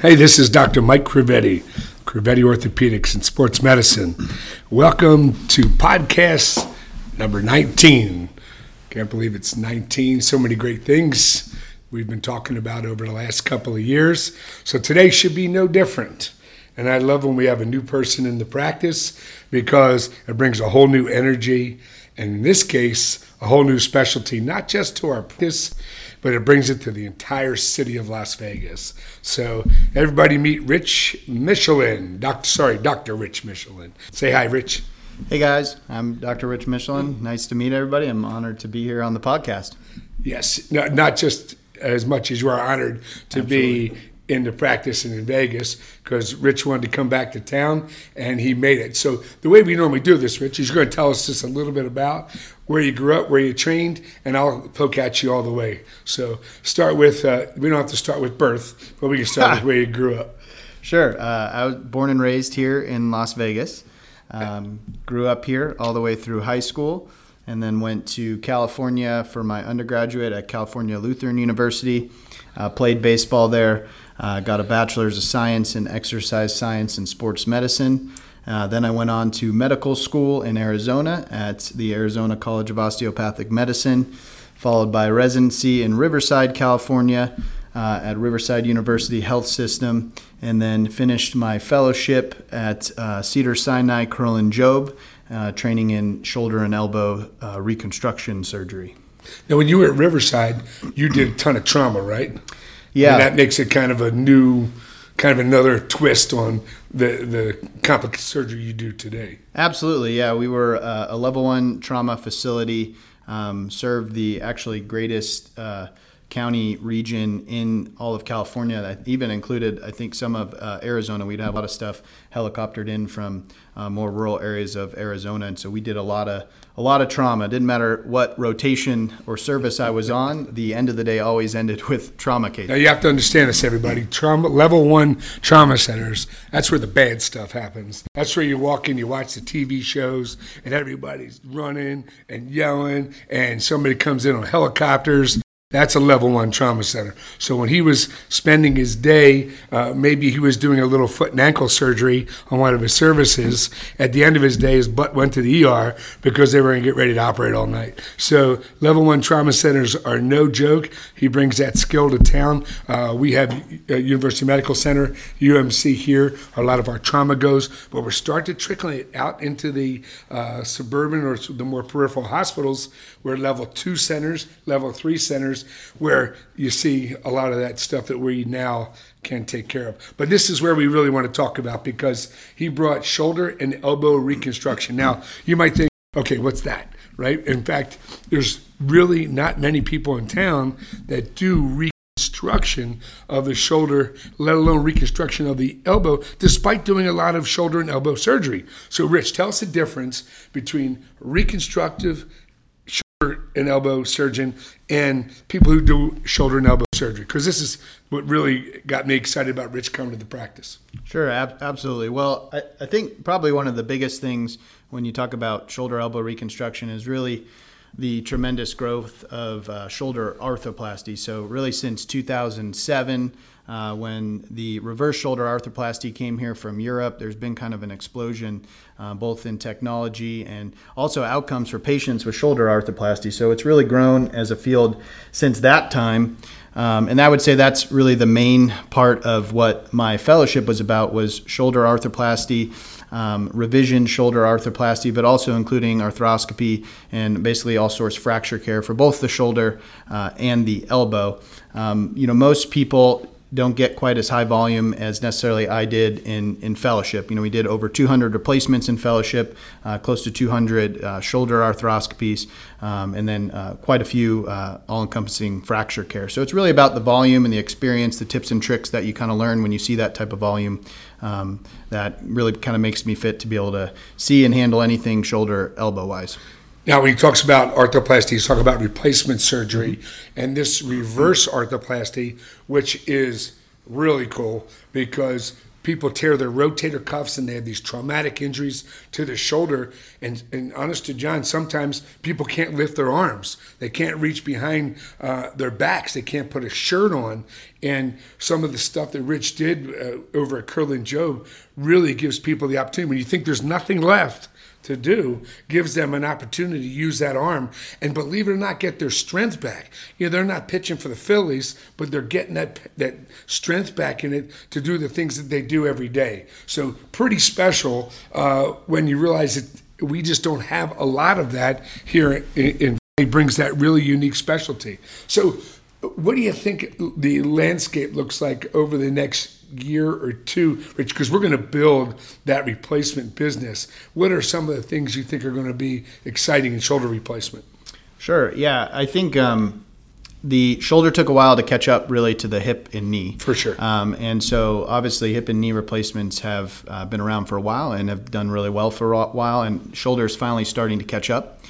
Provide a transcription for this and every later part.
Hey, this is Dr. Mike Crovetti, Crovetti Orthopedics and Sports Medicine. Welcome to podcast number 19. Can't believe it's 19. So many great things we've been talking about over the last couple of years. So today should be no different. And I love when we have a new person in the practice because it brings a whole new energy. And in this case, a whole new specialty, not just to our practice, but it brings it to the entire city of Las Vegas. So everybody meet Rich Michelin. Doctor, sorry, Dr. Rich Michelin. Say hi, Rich. Hey guys, I'm Dr. Rich Michelin. Nice to meet everybody. I'm honored to be here on the podcast. Yes, not, not just as much as you are honored to Absolutely. be in the practice in Vegas because Rich wanted to come back to town and he made it. So the way we normally do this, Rich, is you're going to tell us just a little bit about where you grew up, where you trained, and I'll poke at you all the way. So start with, uh, we don't have to start with birth, but we can start with where you grew up. Sure. Uh, I was born and raised here in Las Vegas. Um, grew up here all the way through high school and then went to California for my undergraduate at California Lutheran University. Uh, played baseball there. Uh, got a bachelor's of science in exercise science and sports medicine. Uh, then I went on to medical school in Arizona at the Arizona College of Osteopathic Medicine, followed by residency in Riverside, California. Uh, at Riverside University Health System, and then finished my fellowship at uh, Cedar Sinai Kerlan Jobe, uh, training in shoulder and elbow uh, reconstruction surgery. Now, when you were at Riverside, you did a ton of trauma, right? Yeah, and that makes it kind of a new, kind of another twist on the the complex surgery you do today. Absolutely, yeah. We were uh, a level one trauma facility, um, served the actually greatest. Uh, county region in all of California that even included, I think, some of uh, Arizona. We'd have a lot of stuff helicoptered in from uh, more rural areas of Arizona, and so we did a lot of a lot of trauma. Didn't matter what rotation or service I was on. The end of the day always ended with trauma cases. Now you have to understand this, everybody. Trauma level one trauma centers. That's where the bad stuff happens. That's where you walk in, you watch the TV shows, and everybody's running and yelling, and somebody comes in on helicopters that's a level one trauma center. So when he was spending his day, uh, maybe he was doing a little foot and ankle surgery on one of his services. At the end of his day, his butt went to the ER because they were going to get ready to operate all night. So level one trauma centers are no joke. He brings that skill to town. Uh, we have uh, University Medical Center, UMC here. A lot of our trauma goes, but we're starting to trickle it out into the uh, suburban or the more peripheral hospitals where level two centers, level three centers where you see a lot of that stuff that we now can take care of. But this is where we really want to talk about because he brought shoulder and elbow reconstruction. Now, you might think, okay, what's that? Right? In fact, there's really not many people in town that do reconstruction of the shoulder, let alone reconstruction of the elbow, despite doing a lot of shoulder and elbow surgery. So, Rich, tell us the difference between reconstructive and elbow surgeon and people who do shoulder and elbow surgery because this is what really got me excited about rich coming to the practice. Sure ab- absolutely. Well I, I think probably one of the biggest things when you talk about shoulder elbow reconstruction is really the tremendous growth of uh, shoulder arthroplasty. So really since 2007 uh, when the reverse shoulder arthroplasty came here from Europe, there's been kind of an explosion uh, both in technology and also outcomes for patients with shoulder arthroplasty. So it's really grown as a field since that time. Um, and I would say that's really the main part of what my fellowship was about was shoulder arthroplasty, um, revision shoulder arthroplasty, but also including arthroscopy and basically all sorts fracture care for both the shoulder uh, and the elbow. Um, you know, most people don't get quite as high volume as necessarily I did in, in fellowship. You know, we did over 200 replacements in fellowship, uh, close to 200 uh, shoulder arthroscopies, um, and then uh, quite a few uh, all encompassing fracture care. So it's really about the volume and the experience, the tips and tricks that you kind of learn when you see that type of volume um, that really kind of makes me fit to be able to see and handle anything shoulder, elbow wise. Now, when he talks about arthroplasty, he's talking about replacement surgery and this reverse arthroplasty, which is really cool because people tear their rotator cuffs and they have these traumatic injuries to the shoulder. And, and honest to John, sometimes people can't lift their arms. They can't reach behind uh, their backs. They can't put a shirt on. And some of the stuff that Rich did uh, over at Kerlan Jobe really gives people the opportunity. When you think there's nothing left, to do gives them an opportunity to use that arm and believe it or not get their strength back. You know they're not pitching for the phillies but they're getting that that strength back in it to do the things that they do every day. So pretty special uh, when you realize that we just don't have a lot of that here in, in brings that really unique specialty. So what do you think the landscape looks like over the next year or two, Rich, because we're going to build that replacement business. What are some of the things you think are going to be exciting in shoulder replacement? Sure. Yeah, I think um, the shoulder took a while to catch up really to the hip and knee. For sure. Um, and so obviously hip and knee replacements have uh, been around for a while and have done really well for a while, and shoulder is finally starting to catch up.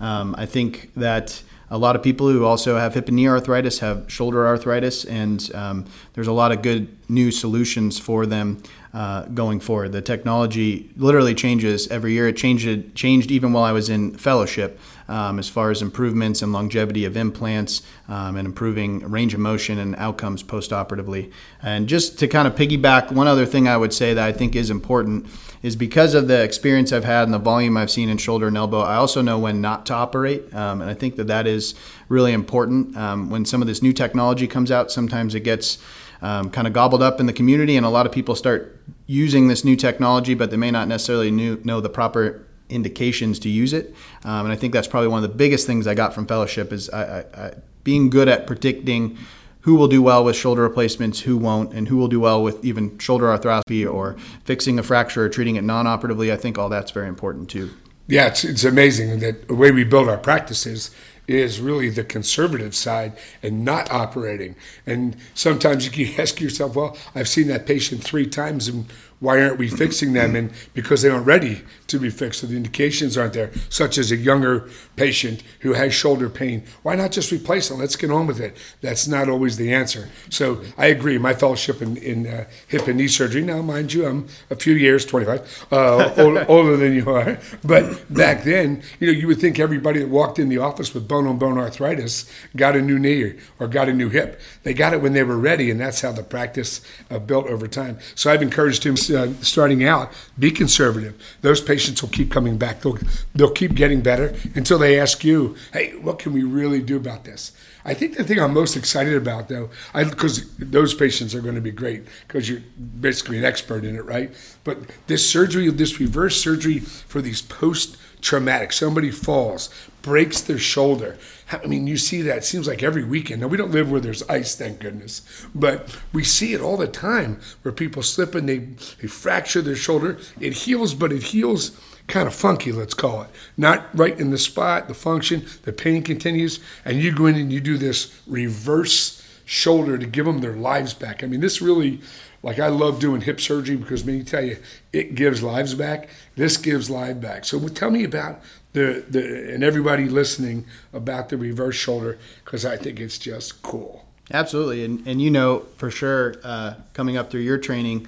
Um, I think that a lot of people who also have hip and knee arthritis have shoulder arthritis, and um, there's a lot of good new solutions for them uh, going forward. The technology literally changes every year. It changed changed even while I was in fellowship um, as far as improvements and longevity of implants um, and improving range of motion and outcomes postoperatively. And just to kind of piggyback, one other thing I would say that I think is important is because of the experience I've had and the volume I've seen in shoulder and elbow, I also know when not to operate. Um, and I think that that is really important. Um, when some of this new technology comes out, sometimes it gets um, kind of gobbled up in the community, and a lot of people start using this new technology, but they may not necessarily knew, know the proper indications to use it. Um, and I think that's probably one of the biggest things I got from fellowship is I, I, I, being good at predicting who will do well with shoulder replacements, who won't, and who will do well with even shoulder arthroscopy or fixing a fracture or treating it non-operatively. I think all that's very important too. Yeah, it's, it's amazing that the way we build our practices is really the conservative side and not operating. And sometimes you can ask yourself, well, I've seen that patient three times and why aren't we fixing them? And because they aren't ready to be fixed, so the indications aren't there, such as a younger patient who has shoulder pain. Why not just replace them? Let's get on with it. That's not always the answer. So I agree. My fellowship in, in uh, hip and knee surgery, now, mind you, I'm a few years, 25, uh, older, older than you are. But back then, you know, you would think everybody that walked in the office with bone on bone arthritis got a new knee or got a new hip. They got it when they were ready, and that's how the practice uh, built over time. So I've encouraged him uh, starting out, be conservative. Those patients will keep coming back. They'll, they'll keep getting better until they ask you, hey, what can we really do about this? I think the thing I'm most excited about, though, because those patients are going to be great because you're basically an expert in it, right? But this surgery, this reverse surgery for these post traumatic, somebody falls, breaks their shoulder. I mean, you see that. It seems like every weekend. Now, we don't live where there's ice, thank goodness, but we see it all the time where people slip and they, they fracture their shoulder. It heals, but it heals kind of funky, let's call it. Not right in the spot, the function, the pain continues, and you go in and you do this reverse shoulder to give them their lives back. I mean, this really, like, I love doing hip surgery because, let me tell you, it gives lives back. This gives life back. So, tell me about the, the and everybody listening about the reverse shoulder because I think it's just cool. Absolutely, and and you know for sure, uh, coming up through your training,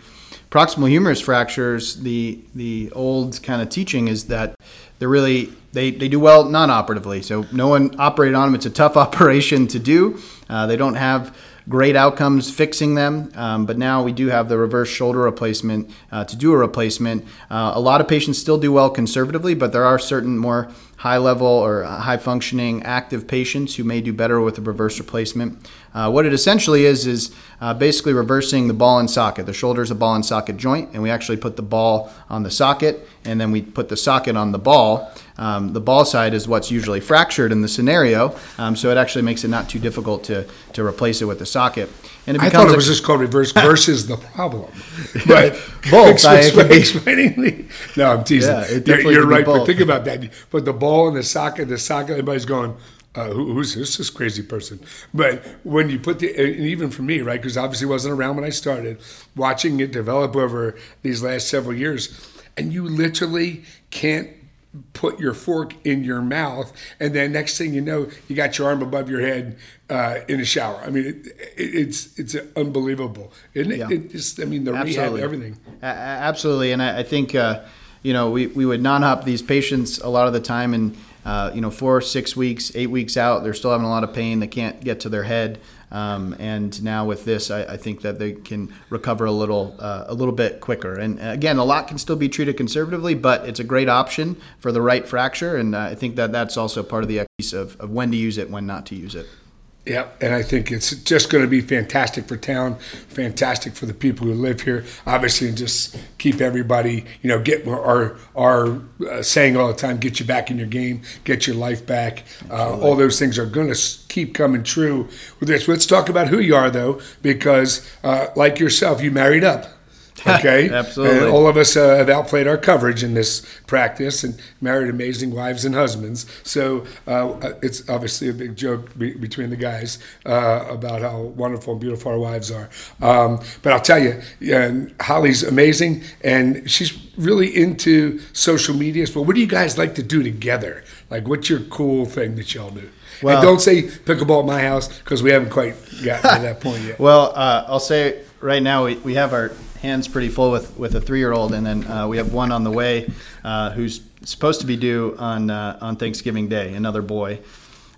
proximal humerus fractures. The the old kind of teaching is that they're really they, they do well non-operatively. So no one operated on them. It's a tough operation to do. Uh, they don't have great outcomes fixing them. Um, but now we do have the reverse shoulder replacement uh, to do a replacement. Uh, a lot of patients still do well conservatively, but there are certain more high level or high functioning active patients who may do better with a reverse replacement. Uh, what it essentially is is uh, basically reversing the ball and socket. The shoulder is a ball and socket joint, and we actually put the ball on the socket, and then we put the socket on the ball. Um, the ball side is what's usually fractured in the scenario, um, so it actually makes it not too difficult to, to replace it with the socket. And it I thought it was a, just called reverse versus the problem. But both. explaining the, no, I'm teasing. Yeah, you're, you're right, but think about that. But the ball and the socket, the socket, everybody's going, uh, who, who's this, this crazy person? But when you put the, and even for me, right, because obviously wasn't around when I started, watching it develop over these last several years, and you literally can't put your fork in your mouth, and then next thing you know, you got your arm above your head uh, in a shower. I mean, it, it, it's it's unbelievable, it? Yeah. it just, I mean, the Absolutely. rehab, everything. A- absolutely, and I, I think uh, you know we, we would non-op these patients a lot of the time, and uh, you know four, six weeks, eight weeks out, they're still having a lot of pain. They can't get to their head, um, and now with this, I, I think that they can recover a little uh, a little bit quicker. And uh, again, a lot can still be treated conservatively, but it's a great option for the right fracture, and uh, I think that that's also part of the piece of, of when to use it, when not to use it. Yeah, and I think it's just going to be fantastic for town, fantastic for the people who live here. Obviously, and just keep everybody, you know, get our our uh, saying all the time: get you back in your game, get your life back. Uh, all those things are going to keep coming true with this. Let's talk about who you are, though, because uh, like yourself, you married up. Okay, Absolutely. And all of us uh, have outplayed our coverage in this practice and married amazing wives and husbands. So uh, it's obviously a big joke be- between the guys uh, about how wonderful and beautiful our wives are. Um, but I'll tell you, Holly's amazing, and she's really into social medias. But what do you guys like to do together? Like, what's your cool thing that y'all do? Well- and don't say pickleball at my house because we haven't quite gotten to that point yet. Well, uh, I'll say right now we, we have our hands pretty full with, with a three year old, and then uh, we have one on the way uh, who's supposed to be due on uh, on Thanksgiving Day, another boy.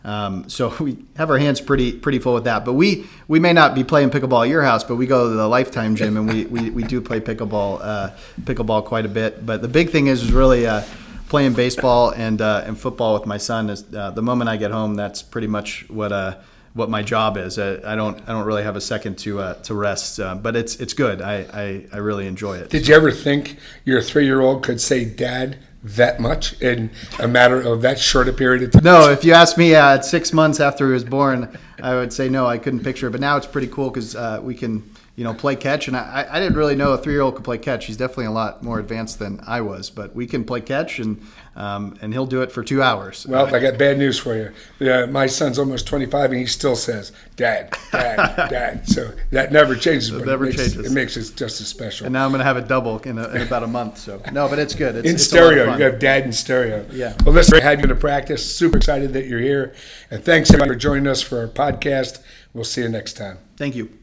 Um, so we have our hands pretty pretty full with that. But we we may not be playing pickleball at your house, but we go to the Lifetime gym and we, we, we do play pickleball uh, pickleball quite a bit. But the big thing is is really uh, playing baseball and uh, and football with my son. Is uh, the moment I get home, that's pretty much what uh, what my job is. I, I don't I don't really have a second to uh, to rest, uh, but it's it's good. I, I, I really enjoy it. Did you ever think your three year old could say dad that much in a matter of that short a period of time? No, if you ask me uh, at six months after he was born, I would say no, I couldn't picture it. But now it's pretty cool because uh, we can, you know, play catch. And I, I didn't really know a three-year-old could play catch. He's definitely a lot more advanced than I was. But we can play catch, and um, and he'll do it for two hours. Well, I got bad news for you. Yeah, my son's almost 25 and he still says, Dad, Dad, Dad. So that never changes, but never it, makes, changes. it makes it just as special. and now I'm going to have a double in, a, in about a month. So no, but it's good. It's, in it's a lot of stereo, you have dad in stereo. Yeah. Well, listen, I had you in the practice. Super excited that you're here. And thanks everybody for joining us for our podcast. We'll see you next time. Thank you.